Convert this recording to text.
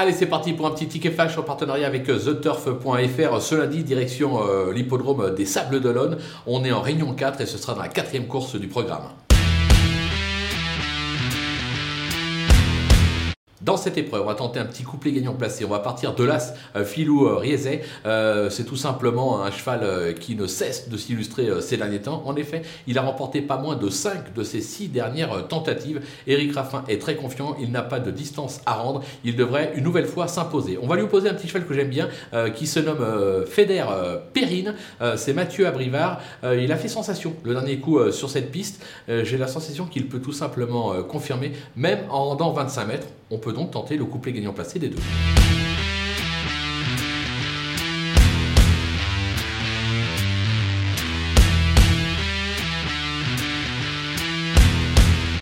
Allez, c'est parti pour un petit ticket flash en partenariat avec euh, TheTurf.fr. Ce lundi, direction euh, l'hippodrome des Sables d'Olonne. On est en Réunion 4 et ce sera dans la quatrième course du programme. Dans cette épreuve, on va tenter un petit couplet gagnant placé. On va partir de l'As euh, Filou euh, Riezet. Euh, c'est tout simplement un cheval qui ne cesse de s'illustrer ces derniers temps. En effet, il a remporté pas moins de 5 de ses 6 dernières tentatives. Eric Raffin est très confiant. Il n'a pas de distance à rendre. Il devrait une nouvelle fois s'imposer. On va lui opposer un petit cheval que j'aime bien qui se nomme Feder Perrine. c'est Mathieu Abrivard. il a fait sensation le dernier coup sur cette piste. J'ai la sensation qu'il peut tout simplement confirmer, même en rendant 25 mètres. On peut tenter le couplet gagnant placé des deux.